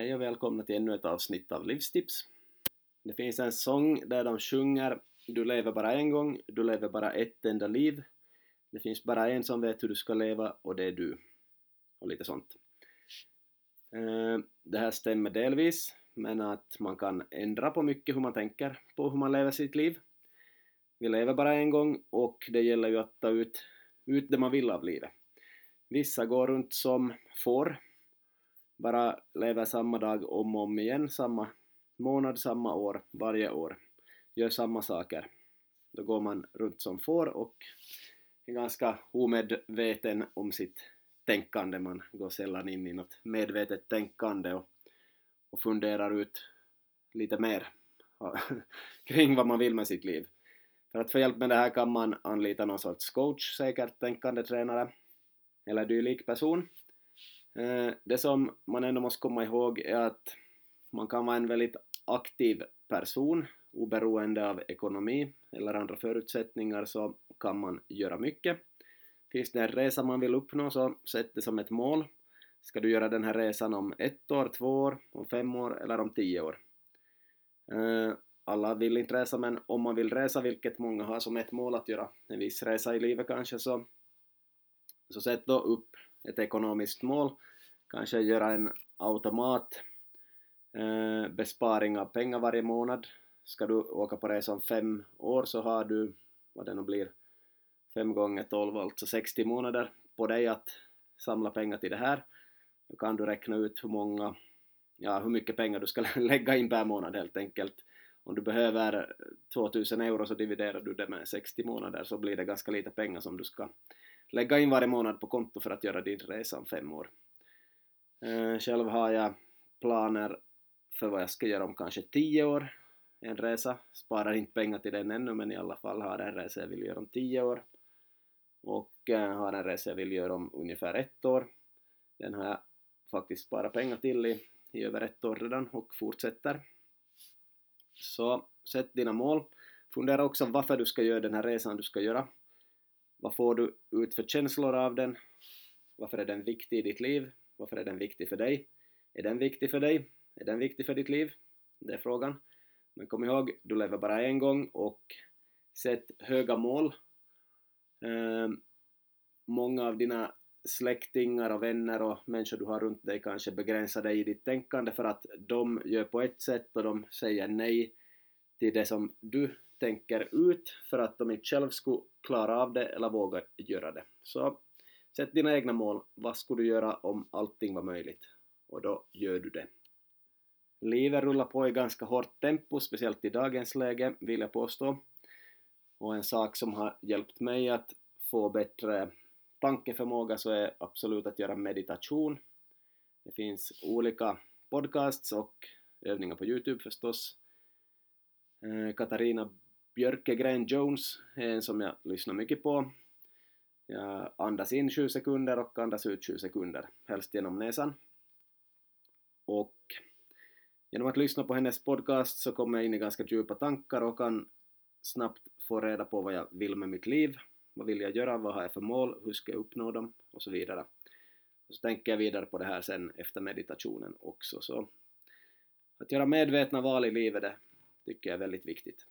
Hej och välkomna till ännu ett avsnitt av Livstips. Det finns en sång där de sjunger Du lever bara en gång, du lever bara ett enda liv. Det finns bara en som vet hur du ska leva och det är du. Och lite sånt. Eh, det här stämmer delvis, men att man kan ändra på mycket hur man tänker på hur man lever sitt liv. Vi lever bara en gång och det gäller ju att ta ut, ut det man vill av livet. Vissa går runt som får bara lever samma dag om och om igen, samma månad, samma år, varje år, gör samma saker. Då går man runt som får och är ganska omedveten om sitt tänkande. Man går sällan in i något medvetet tänkande och, och funderar ut lite mer kring vad man vill med sitt liv. För att få hjälp med det här kan man anlita någon sorts coach, säkert tänkande tränare eller dylik person Eh, det som man ändå måste komma ihåg är att man kan vara en väldigt aktiv person oberoende av ekonomi eller andra förutsättningar så kan man göra mycket. Finns det en resa man vill uppnå så sätt det som ett mål. Ska du göra den här resan om ett år, två år, om fem år eller om tio år? Eh, alla vill inte resa men om man vill resa, vilket många har som ett mål att göra en viss resa i livet kanske, så, så sätt då upp ett ekonomiskt mål, kanske göra en automat eh, besparing av pengar varje månad. Ska du åka på resa om fem år så har du, vad det nu blir, fem gånger tolv, alltså 60 månader på dig att samla pengar till det här. Då kan du räkna ut hur många, ja hur mycket pengar du ska lägga in per månad helt enkelt. Om du behöver 2000 euro så dividerar du det med 60 månader så blir det ganska lite pengar som du ska lägga in varje månad på konto för att göra din resa om fem år. Eh, själv har jag planer för vad jag ska göra om kanske tio år. En resa, sparar inte pengar till den ännu men i alla fall har en resa jag vill göra om tio år. Och eh, har en resa jag vill göra om ungefär ett år. Den har jag faktiskt sparat pengar till i, i över ett år redan och fortsätter. Så sätt dina mål. Fundera också varför du ska göra den här resan du ska göra. Vad får du ut för känslor av den? Varför är den viktig i ditt liv? Varför är den viktig för dig? Är den viktig för dig? Är den viktig för ditt liv? Det är frågan. Men kom ihåg, du lever bara en gång och sätt höga mål. Um, många av dina släktingar och vänner och människor du har runt dig kanske begränsar dig i ditt tänkande för att de gör på ett sätt och de säger nej till det som du tänker ut för att de inte själv skulle klara av det eller våga göra det. Så sätt dina egna mål. Vad skulle du göra om allting var möjligt? Och då gör du det. Livet rullar på i ganska hårt tempo, speciellt i dagens läge, vill jag påstå. Och en sak som har hjälpt mig att få bättre tankeförmåga så är absolut att göra meditation. Det finns olika podcasts och övningar på Youtube förstås. Eh, Katarina Björkegren Jones är eh, en som jag lyssnar mycket på. Jag andas in 7 sekunder och andas ut 7 sekunder, helst genom näsan. Och genom att lyssna på hennes podcast så kommer jag in i ganska djupa tankar och kan snabbt få reda på vad jag vill med mitt liv. Vad vill jag göra? Vad har jag för mål? Hur ska jag uppnå dem? Och så vidare. Och så tänker jag vidare på det här sen efter meditationen också. Så att göra medvetna val i livet, det tycker jag är väldigt viktigt.